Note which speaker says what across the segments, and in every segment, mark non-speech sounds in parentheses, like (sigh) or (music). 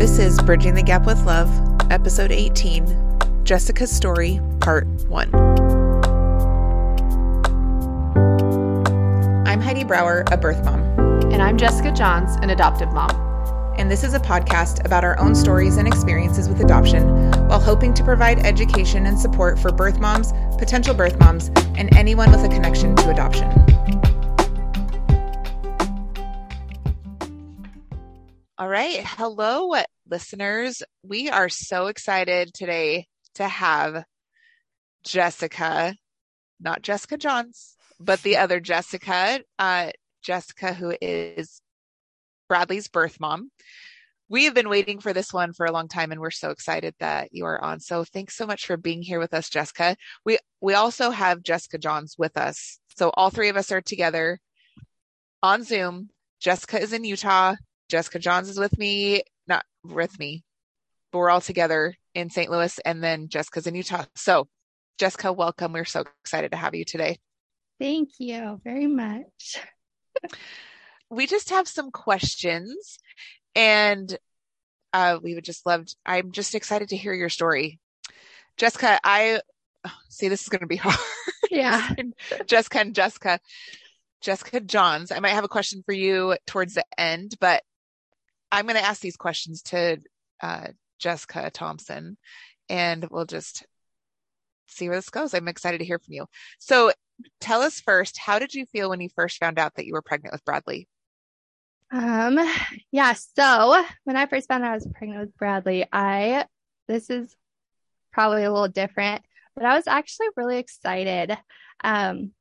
Speaker 1: This is Bridging the Gap with Love, Episode 18 Jessica's Story, Part 1. I'm Heidi Brower, a birth mom.
Speaker 2: And I'm Jessica Johns, an adoptive mom.
Speaker 1: And this is a podcast about our own stories and experiences with adoption while hoping to provide education and support for birth moms, potential birth moms, and anyone with a connection to adoption. All right. Hello, listeners. We are so excited today to have Jessica, not Jessica Johns, but the other Jessica, uh, Jessica, who is Bradley's birth mom. We have been waiting for this one for a long time and we're so excited that you are on. So thanks so much for being here with us, Jessica. We we also have Jessica Johns with us. So all three of us are together on Zoom. Jessica is in Utah. Jessica Johns is with me, not with me, but we're all together in St. Louis and then Jessica's in Utah. So, Jessica, welcome. We're so excited to have you today.
Speaker 3: Thank you very much.
Speaker 1: we just have some questions and uh, we would just love, I'm just excited to hear your story. Jessica, I see this is going to be (laughs) hard.
Speaker 3: Yeah.
Speaker 1: Jessica and Jessica. Jessica Johns. I might have a question for you towards the end, but I'm going to ask these questions to uh, Jessica Thomson, and we'll just see where this goes. I'm excited to hear from you. So, tell us first, how did you feel when you first found out that you were pregnant with Bradley?
Speaker 3: Um, yeah. So when I first found out I was pregnant with Bradley, I this is probably a little different, but I was actually really excited. Um,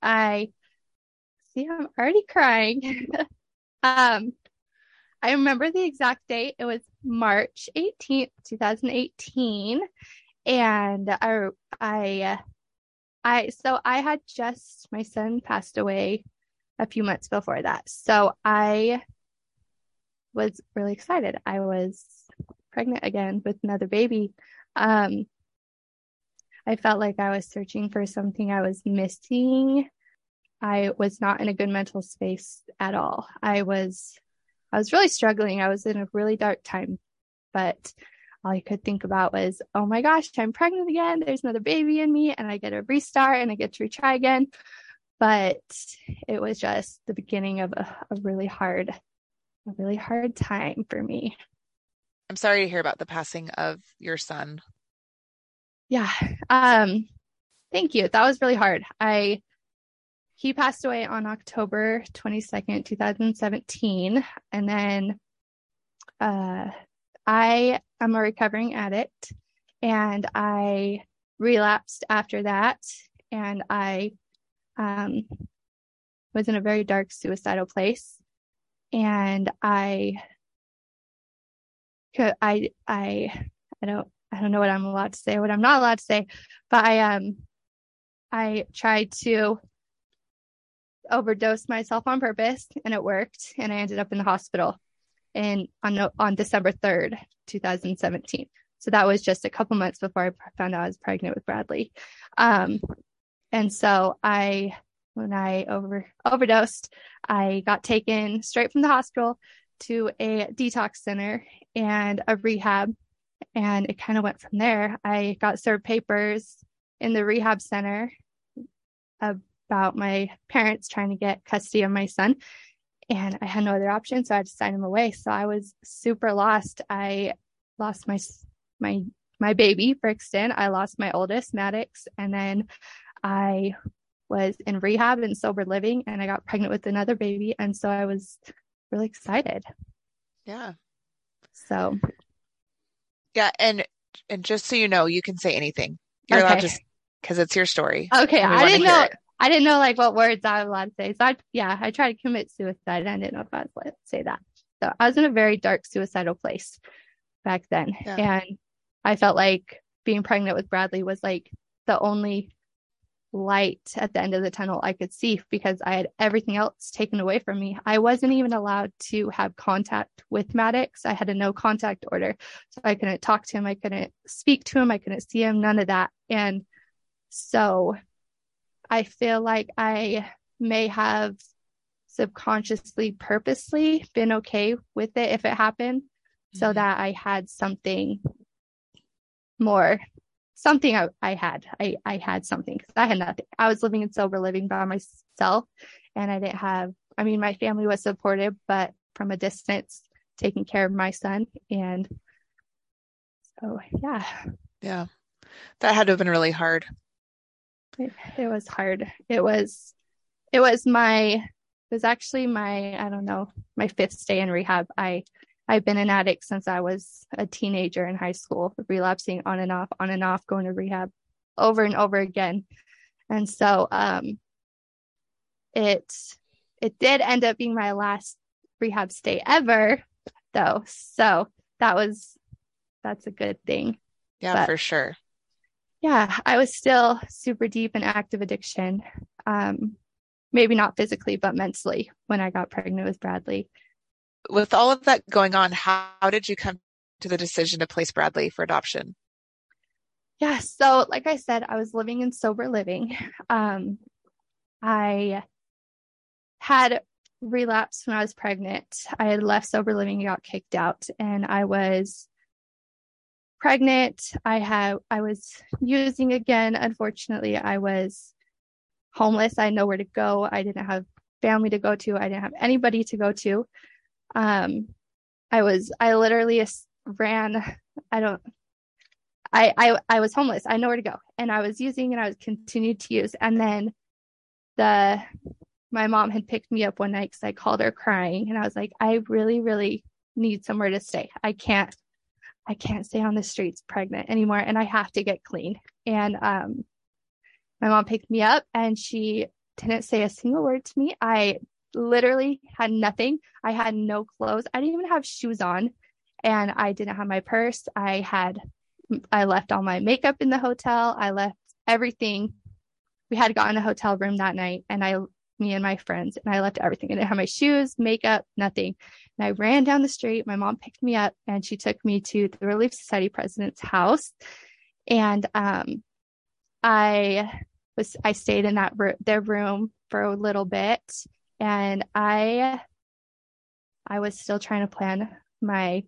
Speaker 3: I see, I'm already crying. (laughs) um, I remember the exact date. It was March 18th, 2018. And I, I, I, so I had just, my son passed away a few months before that. So I was really excited. I was pregnant again with another baby. Um, I felt like I was searching for something I was missing. I was not in a good mental space at all. I was I was really struggling. I was in a really dark time, but all I could think about was, oh my gosh, I'm pregnant again. There's another baby in me, and I get a restart and I get to retry again. But it was just the beginning of a, a really hard, a really hard time for me.
Speaker 1: I'm sorry to hear about the passing of your son.
Speaker 3: Yeah. Um, thank you. That was really hard. I he passed away on October 22nd, 2017. And then uh, I am a recovering addict and I relapsed after that. And I um, was in a very dark suicidal place. And I I, I, I don't, I don't know what I'm allowed to say, what I'm not allowed to say, but I, um, I tried to overdosed myself on purpose and it worked and I ended up in the hospital in on on December 3rd, 2017. So that was just a couple months before I found out I was pregnant with Bradley. Um, and so I when I over overdosed, I got taken straight from the hospital to a detox center and a rehab and it kind of went from there. I got served papers in the rehab center about my parents trying to get custody of my son and I had no other option. So I had to sign him away. So I was super lost. I lost my, my, my baby, Brixton. I lost my oldest, Maddox. And then I was in rehab and sober living and I got pregnant with another baby. And so I was really excited.
Speaker 1: Yeah.
Speaker 3: So.
Speaker 1: Yeah. And, and just so you know, you can say anything. You're okay. allowed to, because it's your story.
Speaker 3: Okay. I didn't know. It. I didn't know like what words I was allowed to say. So I, yeah, I tried to commit suicide. And I didn't know if I was allowed to say that. So I was in a very dark suicidal place back then. Yeah. And I felt like being pregnant with Bradley was like the only light at the end of the tunnel I could see because I had everything else taken away from me. I wasn't even allowed to have contact with Maddox. I had a no contact order. So I couldn't talk to him. I couldn't speak to him. I couldn't see him, none of that. And so I feel like I may have subconsciously, purposely been okay with it if it happened. so
Speaker 1: Mhm.
Speaker 3: that I had something more, something I, I had. I, I had something because I had nothing. I was living in sober living by myself and I didn't have, I mean, my family was supportive, but from a distance, taking care of my son. And so, yeah,
Speaker 1: Yeah. That had to have been really hard.
Speaker 3: It, it was hard. It was, it was my, it was actually my, I don't know, my fifth stay in rehab. I, I've been an addict since I was a teenager in high school, relapsing on and off, on and off, going to rehab over and over again. And so, um, it, it did end up being my last rehab stay ever, though. So that was, that's a good thing.
Speaker 1: Yeah,
Speaker 3: But-
Speaker 1: for sure.
Speaker 3: Yeah, I was still super deep in active addiction. Um, maybe not physically, but mentally when I got pregnant with Bradley.
Speaker 1: With all of that going on, how, how did you come to the decision to place Bradley for adoption?
Speaker 3: Yeah, so like I said, I was living in sober living. (laughs) Um, I had relapsed when I was pregnant. I had left sober living and got kicked out, and I was pregnant. I had I was using again. Unfortunately, I was homeless. I had nowhere to go. I didn't have family to go to. I didn't have anybody to go to. Um, I was I literally ran. I don't. I, I I was homeless. I had nowhere to go, and I was using, and I was continued to use. And then the my mom had picked me up one night because I called her crying, and I was like, I really, really need somewhere to stay. I can't, I can't stay on the streets pregnant anymore, and I have to get clean. And um, my mom picked me up, and she didn't say a single word to me. I literally had nothing. I had no clothes. I didn't even have shoes on, and I didn't have my purse. I had I left all my makeup in the hotel. I left everything. We had gotten a hotel room that night, and I, me and my friends, and I left everything. I didn't have my shoes, makeup, nothing. And I ran down the street. My mom picked me up, and she took me to the Relief Society president's house. And um, I was I stayed in that their room for a little bit, and I I was still trying to plan my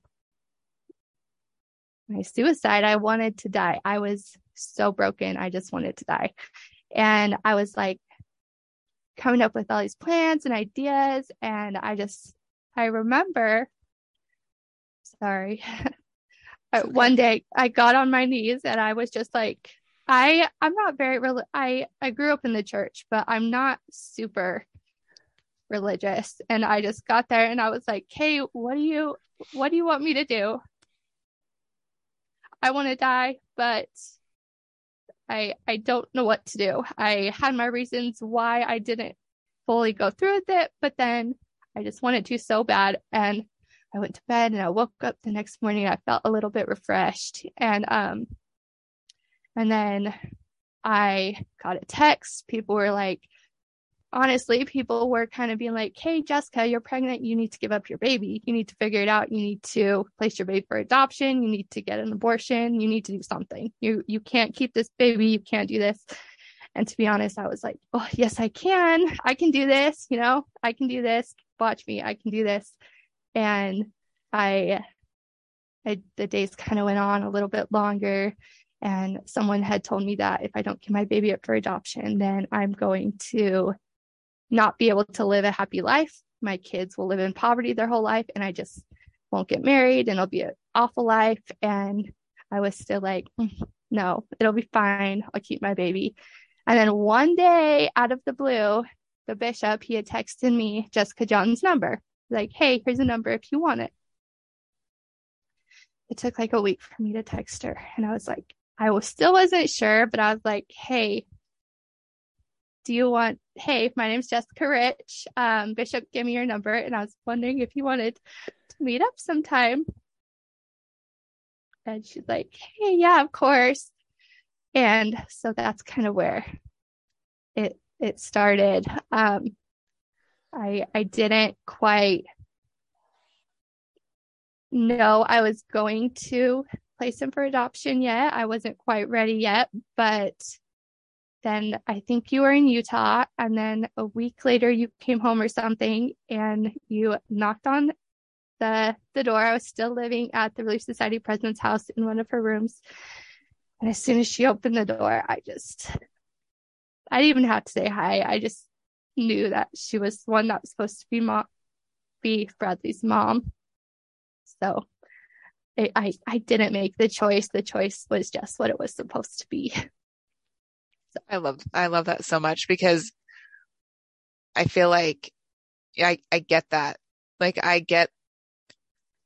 Speaker 3: my suicide. I wanted to die. I was so broken. I just wanted to die. And I was like coming up with all these plans and ideas. And I just, I remember, sorry, (laughs) Uh,
Speaker 1: okay.
Speaker 3: one day I got on my knees and I was just like, I, I'm not very, rel- I, I grew up in the church, but I'm not super religious. And I just got there and I was like, Hey, what do you, what do you want me to do? I want to die, but I I don't know what to do. I had my reasons why I didn't fully go through with it, but then I just wanted to so bad and I went to bed and I woke up the next morning I felt a little bit refreshed and um and then I got a text. People were like honestly, people were kind of being like, Hey, Jessica, you're pregnant. You need to give up your baby. You need to figure it out. You need to place your baby for adoption. You need to get an abortion. You need to do something. You, you can't keep this baby. You can't do this. And to be honest, I was like, Oh, yes, I can. I can do this. You know, I can do this. Watch me. I can do this. And I, I the days kind of went on a little bit longer. And someone had told me that if I don't give my baby up for adoption, then I'm going to not be able to live a happy life. My kids will live in poverty their whole life, and I just won't get married, and it'll be an awful life. And I was still like, "Mm, no, it'll be fine. I'll keep my baby. And then one day, out of the blue, the bishop he had texted me Jessica John's number, like, hey, here's a number if you want it. It took like a week for me to text her, and I was like, I was still wasn't sure, but I was like, hey, do you want hey my name's jessica rich um bishop give me your number. And i was wondering if you wanted to meet up sometime. And she's like hey yeah of course. And so that's kind of where it it started. Um i i didn't quite know i was going to place him for adoption yet. I wasn't quite ready yet but then I think you were in Utah, and then a week later you came home or something, and you knocked on the the door. I was still living at the Relief Society president's house in one of her rooms. And as soon as she opened the door, I just I didn't even have to say hi. I just knew that she was the one that was supposed to be mom be Bradley's mom. So I, I I didn't make the choice. The choice was just what it was supposed to be. (laughs)
Speaker 1: I love I love that so much because I feel like I I get that. Like I get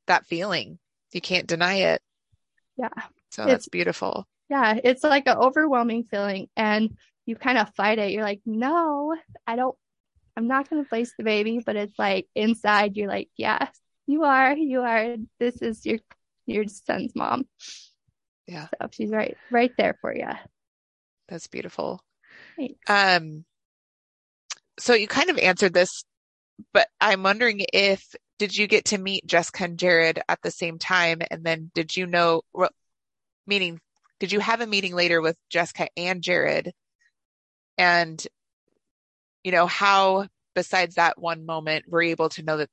Speaker 1: that feeling. You can't deny it.
Speaker 3: Yeah.
Speaker 1: So that's it's, beautiful.
Speaker 3: Yeah, it's like an overwhelming feeling and you kind of fight it. You're like, "No, I don't I'm not going to place the baby," but it's like inside you're like, "Yes, you are. You are. This is your your son's mom."
Speaker 1: Yeah.
Speaker 3: So she's right right there for you.
Speaker 1: That's beautiful.
Speaker 3: Thanks.
Speaker 1: Um so you kind of answered this, but I'm wondering if did you get to meet Jessica and Jared at the same time? And then did you know, meaning, did you have a meeting later with Jessica and Jared? And, you know, how, besides that one moment, were you able to know that,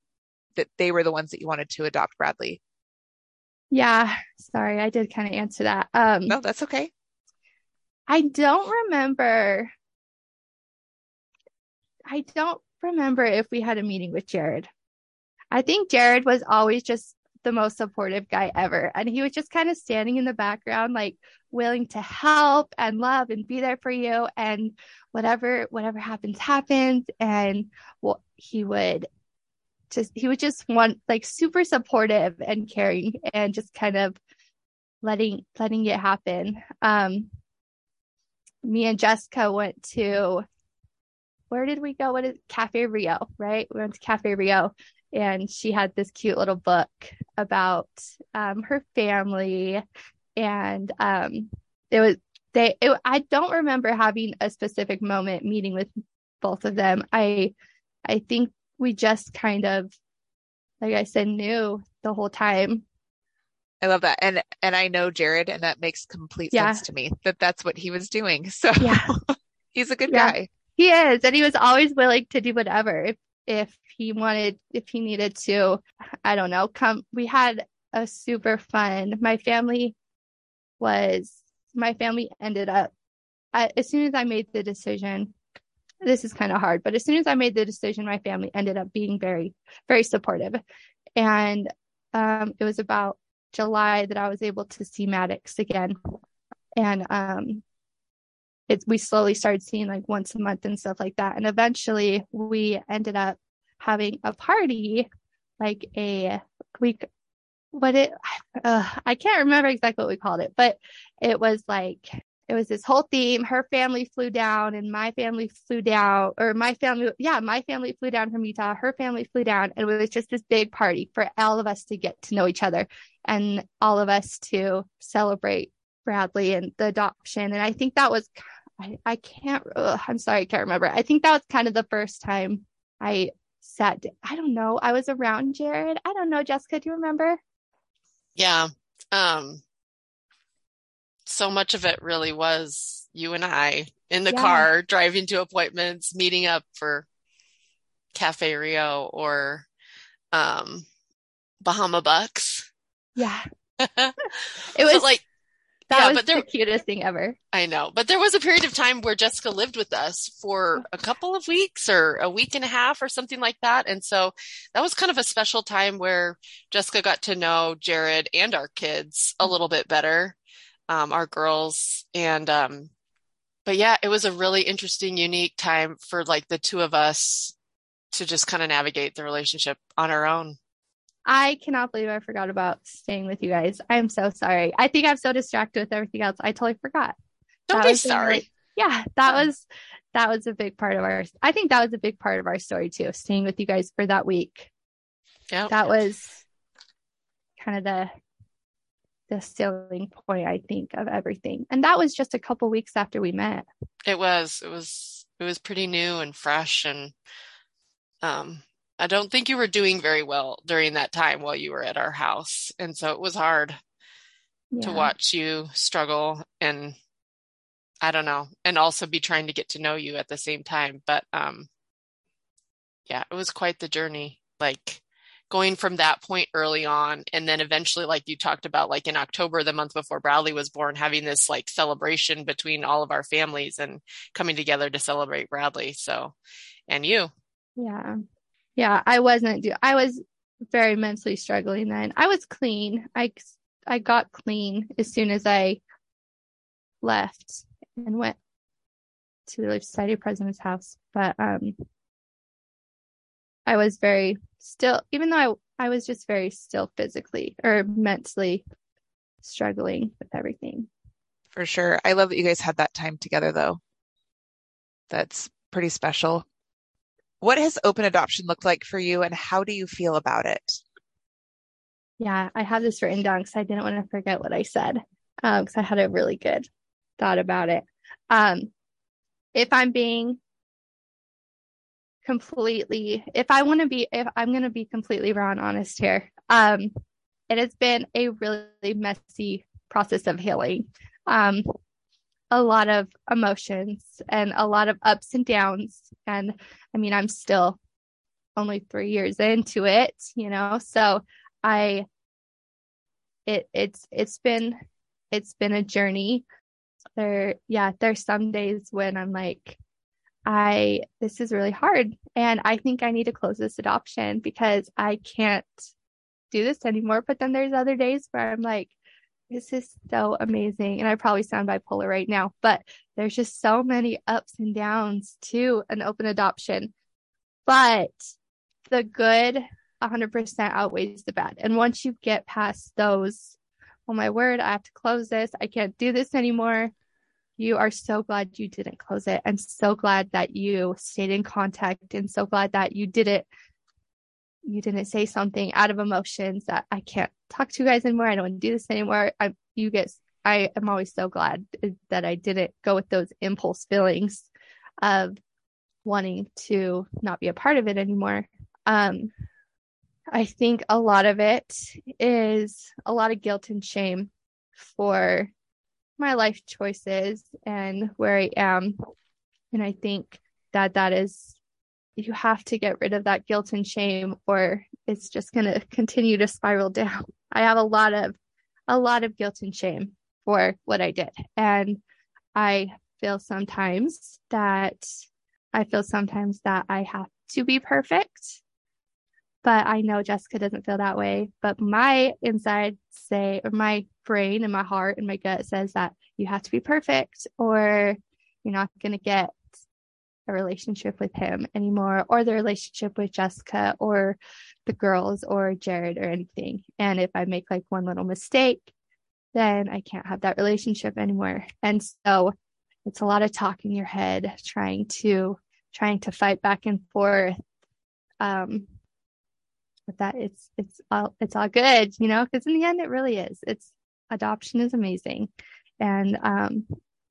Speaker 1: that they were the ones that you wanted to adopt Bradley?
Speaker 3: Yeah. Sorry, I did kind of answer that. Um,
Speaker 1: no, that's okay.
Speaker 3: I don't remember I don't remember if we had a meeting with Jared. I think Jared was always just the most supportive guy ever. And he was just kind of standing in the background, like willing to help and love and be there for you. And whatever, whatever happens, happens. And well, he would just, he was just one like super supportive and caring and just kind of letting, letting it happen. Um, me and Jessica went to where did we go? What is Cafe Rio, right? We went to Cafe Rio and she had this cute little book about um, her family. And um, it was, they, it, I don't remember having a specific moment meeting with both of them. I, I think we just kind of, like I said, knew the whole time.
Speaker 1: I love that. And, and I know Jared and that makes complete
Speaker 3: yeah.
Speaker 1: sense to me that that's what he was doing. (laughs) So
Speaker 3: yeah. (laughs)
Speaker 1: he's a good
Speaker 3: yeah.
Speaker 1: guy.
Speaker 3: He is, and he was always willing to do whatever if if he wanted, if he needed to. I don't know. Come, we had a super fun. My family was my family ended up I, as soon as I made the decision. This is kind of hard, but as soon as I made the decision, my family ended up being very, very supportive. And um, it was about July that I was able to see Maddox again. And um, it's we slowly started seeing like once a month and stuff like that. And eventually we ended up having a party, like a week what it uh, I can't remember exactly what we called it, but it was like it was this whole theme. Her family flew down and my family flew down, or my family, yeah, my family flew down from Utah. Her family flew down, and it was just this big party for all of us to get to know each other and all of us to celebrate Bradley and the adoption. And I think that was I, I can't, ugh, I'm sorry, I can't remember. I think that was kind of the first time I sat, I don't know, I was around Jared. I don't know, Jessica, do you remember?
Speaker 4: Yeah. Um, so much of it really was you and I in the yeah. car driving to appointments, meeting up for Cafe Rio or um, Bahama Bucks.
Speaker 3: Yeah. (laughs)
Speaker 4: it was like
Speaker 3: that yeah, was but there, the cutest thing ever.
Speaker 4: I know. But there was a period of time where Jessica lived with us for a couple of weeks or a week and a half or something like that. And so that was kind of a special time where Jessica got to know Jared and our kids a little bit better, um, our girls. And, um, but yeah, it was a really interesting, unique time for like the two of us to just kind of navigate the relationship on our own.
Speaker 3: I cannot believe I forgot about staying with you guys. I'm so sorry. I think I'm so distracted with everything else. I totally forgot.
Speaker 4: Don't that be sorry.
Speaker 3: Yeah, that was that was a big part of our I think that was a big part of our story too, staying with you guys for that week.
Speaker 4: Yeah.
Speaker 3: That was kind of the the selling point, I think, of everything. And that was just a couple weeks after we met.
Speaker 4: It was. It was it was pretty new and fresh and um I don't think you were doing very well during that time while you were at our house. And so it was hard yeah. to watch you struggle and I don't know, and also be trying to get to know you at the same time. But um yeah, it was quite the journey. Like going from that point early on and then eventually like you talked about like in october the month before bradley was born having this like celebration between all of our families and coming together to celebrate bradley so and you
Speaker 3: yeah yeah i wasn't do i was very mentally struggling then i was clean i i got clean as soon as i left and went to the society president's house but um I was very still, even though I, I was just very still physically or mentally struggling with everything.
Speaker 1: For sure. I love that you guys had that time together, though. That's pretty special. What has open adoption looked like for you, and how do you feel about it?
Speaker 3: Yeah, I have this written down because I didn't want to forget what I said because um, I had a really good thought about it. Um, if I'm being completely if i want to be if i'm going to be completely raw and honest here um it has been a really messy process of healing um a lot of emotions and a lot of ups and downs and i mean i'm still only 3 years into it you know so i it it's it's been it's been a journey there yeah there's some days when i'm like I, this is really hard. And I think I need to close this adoption because I can't do this anymore. But then there's other days where I'm like, this is so amazing. And I probably sound bipolar right now, but there's just so many ups and downs to an open adoption. But the good 100% outweighs the bad. And once you get past those, oh my word, I have to close this. I can't do this anymore you are so glad you didn't close it and so glad that you stayed in contact and so glad that you did it you didn't say something out of emotions that I can't talk to you guys anymore. I don't want to do this anymore. I you get I am always so glad that I didn't go with those impulse feelings of wanting to not be a part of it anymore. Um I think a lot of it is a lot of guilt and shame for my life choices and where I am. And I think that that is, you have to get rid of that guilt and shame, or it's just going (laughs) to continue to spiral down. I have a lot of, a lot of guilt and shame for what I did. And I feel sometimes that, I feel sometimes that I have to be perfect but I know Jessica doesn't feel that way. But my inside say, or my brain and my heart and my gut says that you have to be perfect or you're not going to get a relationship with him anymore or the relationship with Jessica or the girls or Jared or anything. And if I make like one little mistake, then I can't have that relationship anymore. And so it's a lot of talk in your head trying to trying to fight back and forth um but that it's it's all it's all good, you know, because in the end it really is. It's adoption is amazing. And um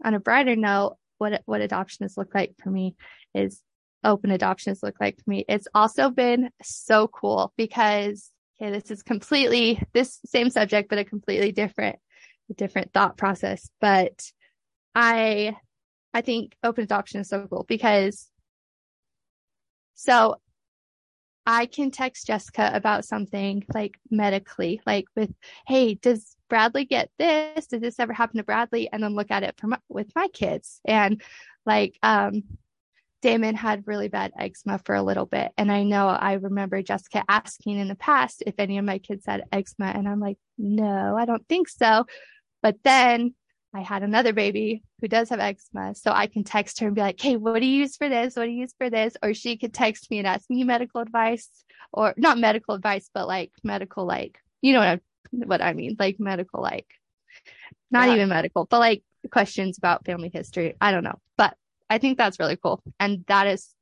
Speaker 3: on a brighter note, what what adoption has looked like for me is open adoption has looked like for me. It's also been so cool because okay, this is completely this same subject, but a completely different different thought process. But I I think open adoption is so cool because so I can text Jessica about something like medically, like with, Hey, does Bradley get this? Did this ever happen to Bradley? And then look at it from with my kids. And like, um, Damon had really bad eczema for a little bit. And I know I remember Jessica asking in the past if any of my kids had eczema. And I'm like, no, I don't think so. But then I had another baby who does have eczema. So I can text her and be like, Hey, what do you use for this? What do you use for this? Or she could text me and ask me medical advice or not medical advice, but like medical, like, you know what I, what I mean? Like medical, like not yeah. even medical, but like questions about family history. I don't know, but I think that's really cool. And that is,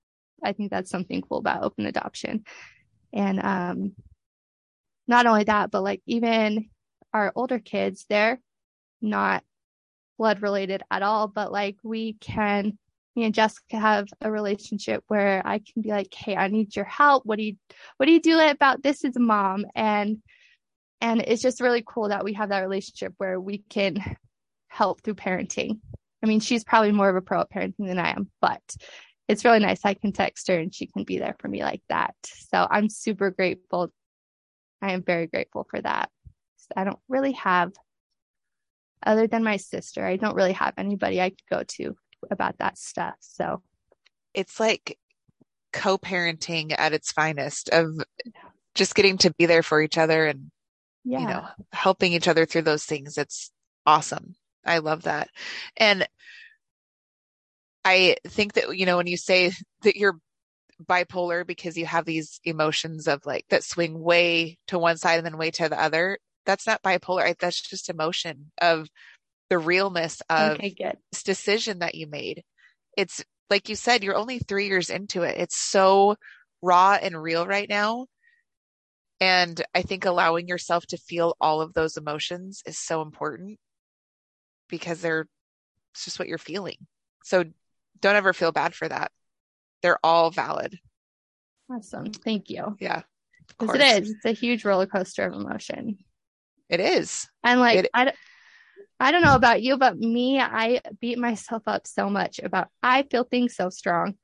Speaker 3: I think that's something cool about open adoption. And, um, not only that, but like even our older kids, they're not blood related at all, but like we can, me and Jessica have a relationship where I can be like, Hey, I need your help. What do you, what do you do about this as a mom? And, and it's just really cool that we have that relationship where we can help through parenting. I mean, she's probably more of a pro at parenting than I am, but it's really nice. I can text her and she can be there for me like that. So I'm super grateful I am very grateful for that. I don't really have, other than my sister, I don't really have anybody I could go to about that stuff. So
Speaker 1: it's like co-parenting at its finest of just getting to be there for each other and
Speaker 3: yeah.
Speaker 1: you know helping each other through those things. It's awesome. I love that. And i think that you know when you say that you're bipolar because you have these emotions of like that swing way to one side and then way to the other that's not bipolar. That's just emotion of the realness of
Speaker 3: okay,
Speaker 1: this decision that you made. It's like you said you're only three years into it. It's so raw and real right now and I think allowing yourself to feel all of those emotions is so important because they're it's just what you're feeling. So don't ever feel bad for that. They're all valid.
Speaker 3: Awesome. Thank you.
Speaker 1: Yeah.
Speaker 3: Because it is. It's a huge roller coaster of emotion.
Speaker 1: It is.
Speaker 3: And like, it, I, I don't know about you, but me, I beat myself up so much about, I feel things so strong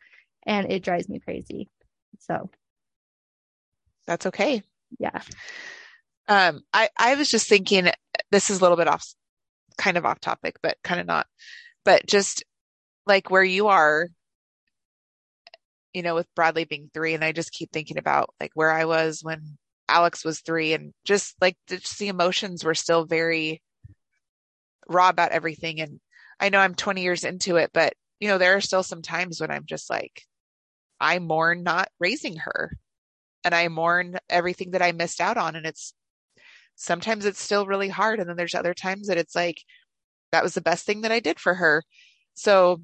Speaker 3: and it drives me crazy. So
Speaker 1: that's okay
Speaker 3: yeah.
Speaker 1: Um, I, I was just thinking this is a little bit off, kind of off topic, but kind of not, but just like where you are, you know, with Bradley being three. And I just keep thinking about like where I was when Alex was three and just like just the emotions were still very raw about everything. And I know I'm 20 years into it, but you know, there are still some times when I'm just like, I mourn not raising her and I mourn everything that I missed out on. And it's sometimes it's still really hard. And then there's other times that it's like, that was the best thing that I did for her. So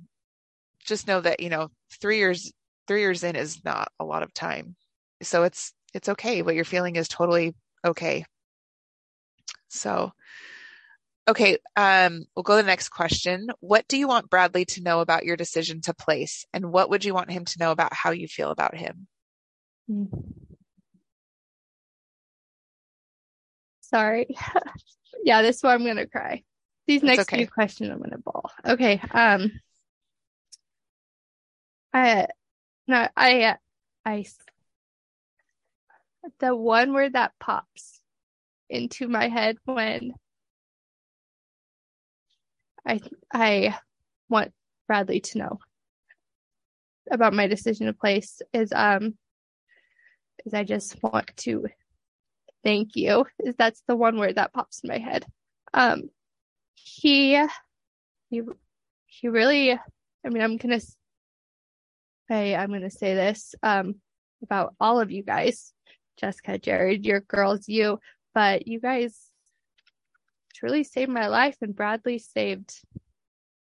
Speaker 1: just know that, you know, three years, three years in is not a lot of time. So it's, it's okay. What you're feeling is totally okay. So, okay. Um, we'll go to the next question. What do you want Bradley to know about your decision to place? And what would you want him to know about how you feel about him?
Speaker 3: Mm-hmm. Sorry. (laughs) yeah, this one I'm gonna cry. These That's next okay. few questions I'm gonna bawl. Okay. Um. I no I I the one word that pops into my head when I I want Bradley to know about my decision to place is um is I just want to thank you. Is that's the one word that pops in my head. Um, he, he, he really. I mean, I'm gonna say I'm gonna say this um about all of you guys, Jessica, Jared, your girls, you, but you guys truly saved my life, and Bradley saved.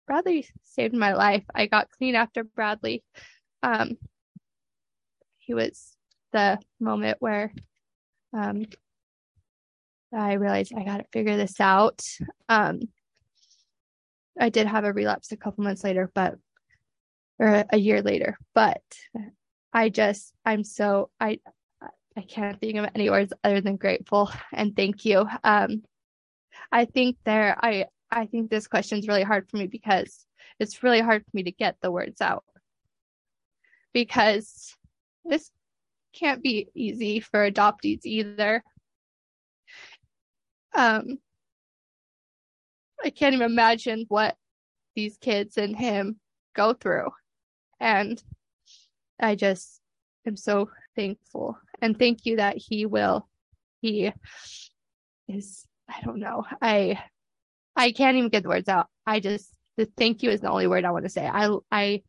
Speaker 3: Bradley saved my life. I got clean after Bradley. Um, he was the moment where um, I realized I got to figure this out. Um, I did have a relapse a couple months later, but or a year later, but I just I'm so I I can't think of any words other than grateful and thank you. Um, I think there I I think this question is really hard for me because it's really hard for me to get the words out because this can't be easy for adoptees either. Um, I can't even imagine what these kids and him go through. And I just am so thankful and thank you that he will, he is, I don't know. I, I can't even get the words out. I just, the thank you is the only word I want to say. I, I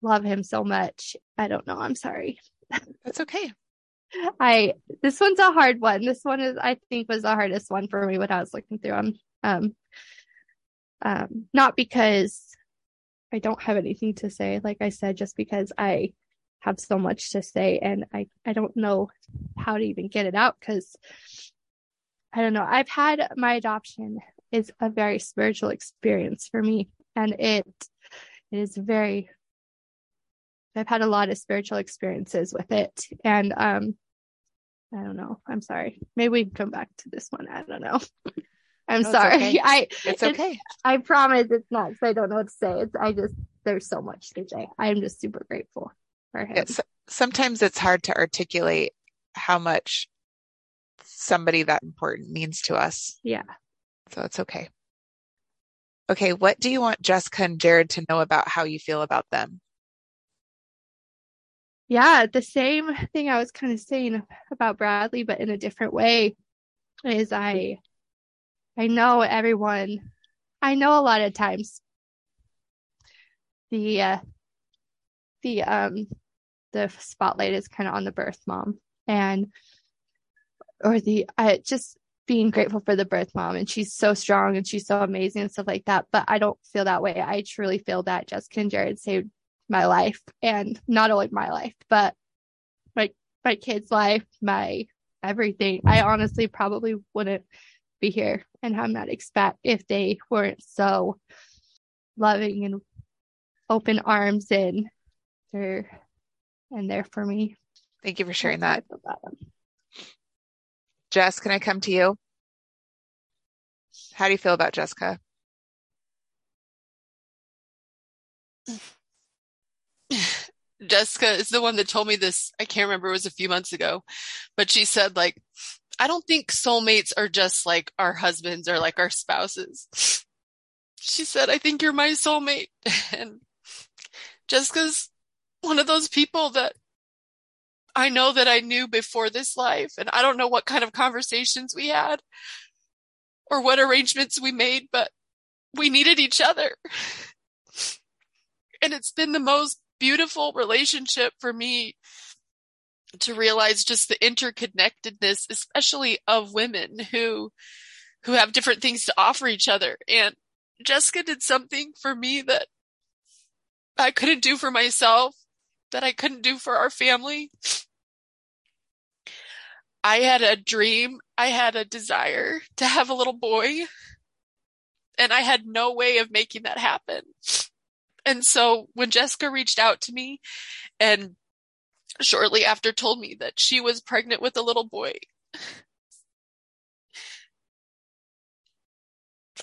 Speaker 3: love him so much. I don't know. I'm sorry.
Speaker 1: That's okay.
Speaker 3: I this one's a hard one. This one is I think was the hardest one for me when I was looking through them. Um, um, not because I don't have anything to say, like I said, just because I have so much to say and I I don't know how to even get it out because I don't know. I've had my adoption is a very spiritual experience for me, and it it is very I've had a lot of spiritual experiences with it. And um I don't know. I'm sorry. Maybe we can come back to this one. I don't know. (laughs) I'm no, sorry.
Speaker 1: Okay.
Speaker 3: I
Speaker 1: it's okay.
Speaker 3: I promise it's not because I don't know what to say. It's I just there's so much to say. I'm just super grateful for him.
Speaker 1: It's, sometimes it's hard to articulate how much somebody that important means to us.
Speaker 3: Yeah.
Speaker 1: So it's okay. Okay, what do you want Jessica and Jared to know about how you feel about them?
Speaker 3: Yeah, the same thing I was kind of saying about Bradley, but in a different way, is I I know everyone I know a lot of times the uh the um the spotlight is kind of on the birth mom and or the I just being grateful for the birth mom and she's so strong and she's so amazing and stuff like that. But I don't feel that way. I truly feel that Jessica and Jared saved my life and not only my life, but my my kid's life, my everything. I honestly probably wouldn't be here and have that expect if they weren't so loving and open arms and they're and there for me.
Speaker 1: Thank you for sharing that. Jess, can I come to you? How do you feel about Jessica?
Speaker 4: Jessica is the one that told me this. I can't remember, it was a few months ago, but she said, like, I don't think soulmates are just like our husbands or like our spouses. She said, I think you're my soulmate. (laughs) And Jessica's one of those people that I know that I knew before this life. And I don't know what kind of conversations we had or what arrangements we made, but we needed each other. (laughs) And it's been the most beautiful relationship for me to realize just the interconnectedness, especially of women who, who have different things to offer each other. And Jessica did something for me that I couldn't do for myself, that I couldn't do for our family. I had a dream, I had a desire to have a little boy, and I had no way of making that happen. And so when Jessica reached out to me and shortly after told me that she was pregnant with a little boy,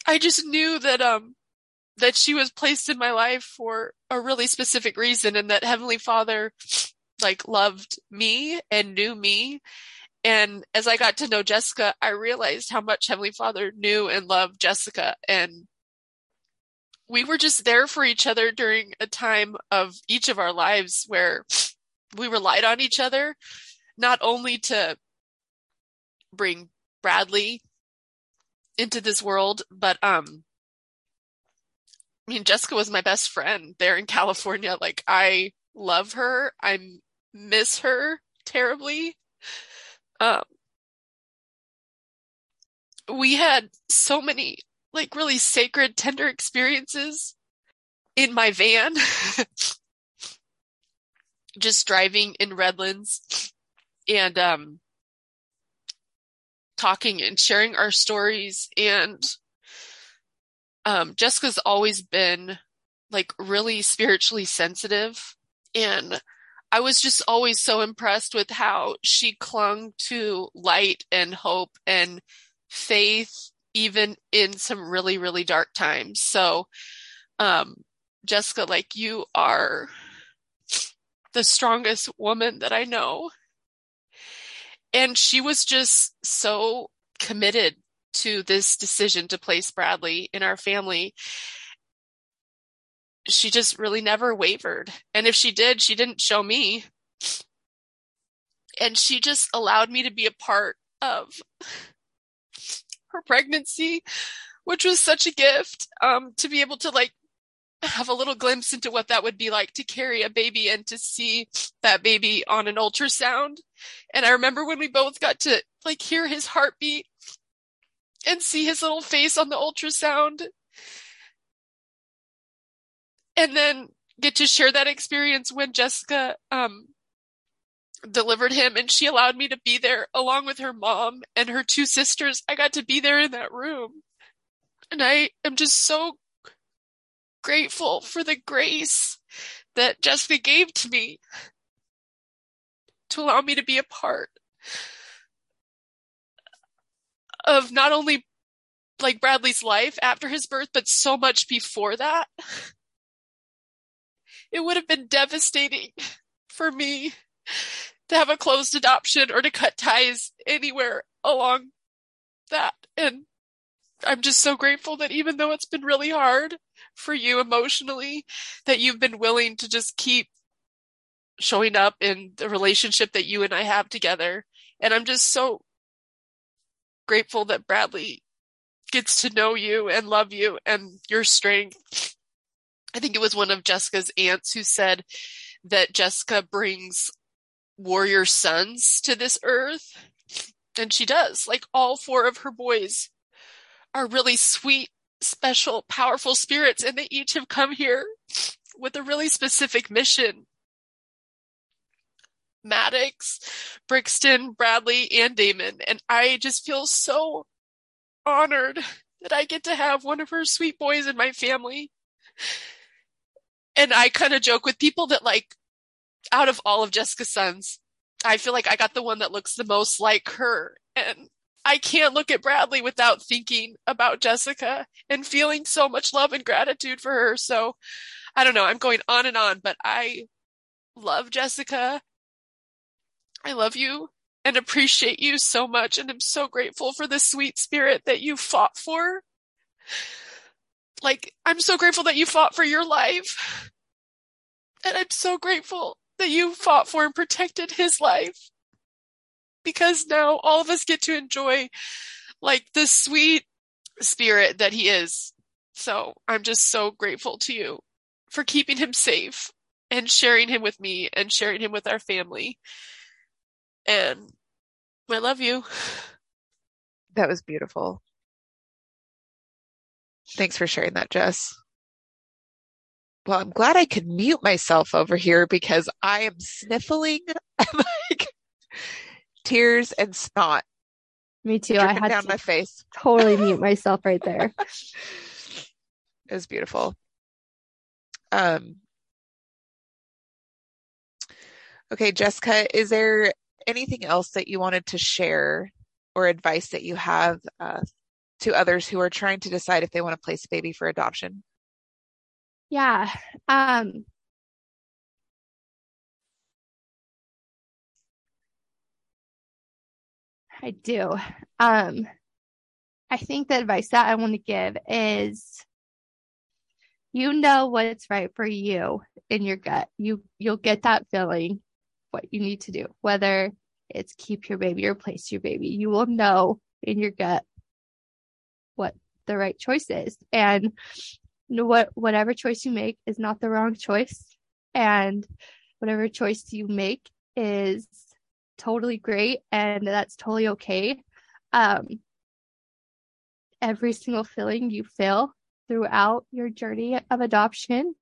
Speaker 4: I just knew that, um, that she was placed in my life for a really specific reason and that Heavenly Father like loved me and knew me and as I got to know Jessica, I realized how much Heavenly Father knew and loved Jessica. And we were just there for each other during a time of each of our lives where we relied on each other, not only to bring Bradley into this world, but, um, I mean, Jessica was my best friend there in (laughs) California. Like, I love her. I miss her terribly. Um, we had so many like really sacred, tender experiences in my van, (laughs) just driving in Redlands and, um, talking and sharing our stories. And, um, Jessica's always been like really spiritually sensitive and I was just always so impressed with how she clung to light and hope and faith, even in some really, really dark times. So, um, Jessica, like you are the strongest woman that I know. And she was just so committed to this decision to place Bradley in our family she just really never wavered. And if she did, she didn't show me. And she just allowed me to be a part of her pregnancy, which was such a gift, um, to be able to like have a little glimpse into what that would be like to carry a baby and to see that baby on an ultrasound. And I remember when we both got to like hear his heartbeat and see his little face on the ultrasound and then get to share that experience when Jessica um, delivered him and she allowed me to be there along with her mom and her two sisters. I got to be there in that room. And I am just so grateful for the grace that Jessica gave to me to allow me to be a part of not only like Bradley's life after his birth, but so much before that it would have been devastating for me to have a closed adoption or to cut ties anywhere along that. And I'm just so grateful that even though it's been really hard for you emotionally, that you've been willing to just keep showing up in the relationship that you and I have together. And I'm just so grateful that Bradley gets to know you and love you and your strength. I think it was one of Jessica's aunts who said that Jessica brings warrior sons to this earth. And she does. Like all four of her boys are really sweet, special, powerful spirits, and they each have come here with a really specific mission. Maddox, Brixton, Bradley, and Damon. And I just feel so honored that I get to have one of her sweet boys in my family. And I kind of joke with people that like, out of all of Jessica's sons, I feel like I got the one that looks the most like her. And I can't look at Bradley without thinking about Jessica and feeling so much love and gratitude for her. So I don't know. I'm going on and on, but I love Jessica. I love you and appreciate you so much. And I'm so grateful for the sweet spirit that you fought for. Like, I'm so grateful that you fought for your life. And I'm so grateful that you fought for and protected his life. Because now all of us get to enjoy like the sweet spirit that he is. So I'm just so grateful to you for keeping him safe and sharing him with me and sharing him with our family. And I love you.
Speaker 1: That was beautiful. Thanks for sharing that, Jess. Well, I'm glad I could mute myself over here because I am sniffling (laughs) like tears and snot.
Speaker 3: Me too. I had
Speaker 1: down
Speaker 3: to
Speaker 1: my face.
Speaker 3: totally mute (laughs) myself right there.
Speaker 1: it was beautiful. Um, okay, Jessica, is there anything else that you wanted to share or advice that you have uh, to others who are trying to decide if they want to place a baby for adoption?
Speaker 3: Yeah. Um, I do. Um, I think the advice that I want to give is you know what's right for you in your gut. You you'll get that feeling what you need to do, whether it's keep your baby or place your baby. You will know in your gut what the right choice is. And what whatever choice you make is not the wrong choice. And whatever choice you make is totally great and that's totally okay. Um, every single feeling you feel throughout your journey of adoption,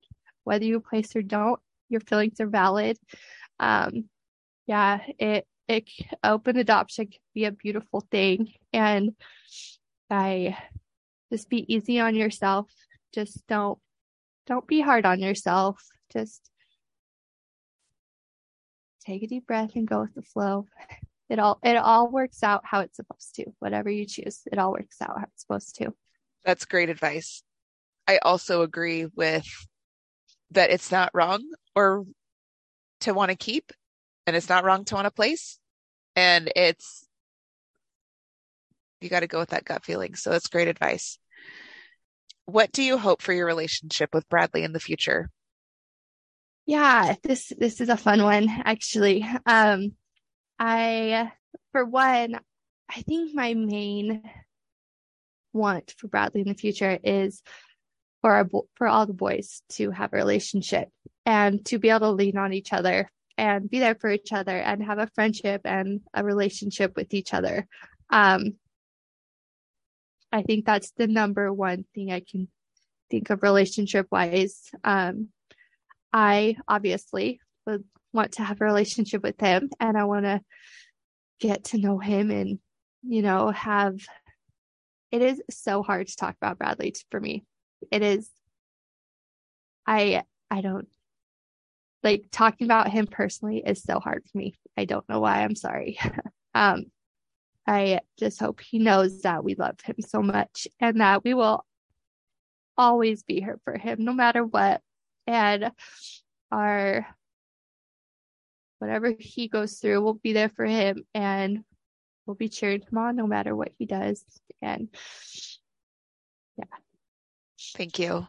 Speaker 3: whether you place or don't, your feelings are valid. Um, yeah, it it open adoption can be a beautiful thing, and I just be easy on yourself. Just don't don't be hard on yourself. Just take a deep breath and go with the flow. It all it all works out how it's supposed to. Whatever you choose, it all works out how it's supposed to.
Speaker 1: That's great advice. I also agree with that it's not wrong or to want to keep and it's not wrong to want to place and it's you got to go with that gut feeling. So that's great advice. What do you hope for your relationship with Bradley in the future?
Speaker 3: Yeah, this this is a fun one actually. Um I for one, I think my main want for Bradley in the future is for our for all the boys to have a relationship and to be able to lean on each other and be there for each other and have a friendship and a relationship with each other. Um, I think that's the number one thing I can think of relationship wise. Um, I obviously would want to have a relationship with him and I want to get to know him and, you know, have it is so hard to talk about Bradley for me. It is I I don't like talking about him personally is so hard for me. I don't know why. I'm sorry. (laughs) um I just hope he knows that we love him so much and that we will always be here for him no matter what. And our whatever he goes through, we'll be there for him and we'll be cheering him on no matter what he does. And yeah.
Speaker 1: Thank you.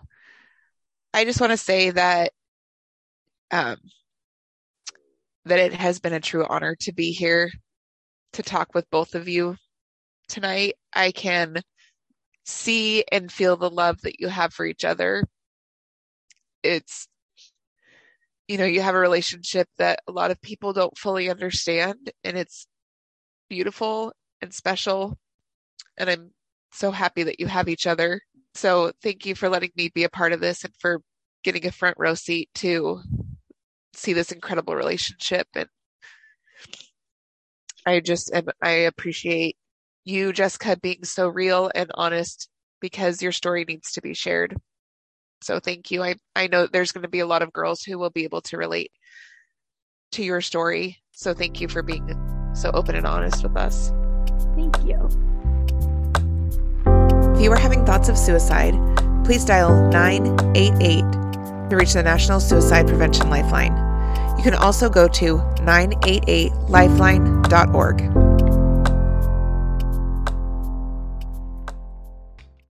Speaker 1: I just want to say that um, that it has been a true honor to be here to talk with both of you tonight. I can see and feel the love that you have for each other. It's, you know, you have a relationship that a lot of people don't fully understand, and it's beautiful and special. And I'm so happy that you have each other. So thank you for letting me be a part of this and for getting a front row seat to see this incredible relationship. And I just am, I appreciate you, Jessica, being so real and honest because your story needs to be shared. So thank you. I, I know there's going to be a lot of girls who will be able to relate to your story. So thank you for being so open and honest with us.
Speaker 3: Thank you.
Speaker 1: If you are having thoughts of suicide, please dial 988 to reach the National Suicide Prevention Lifeline. You can also go to 988lifeline.org.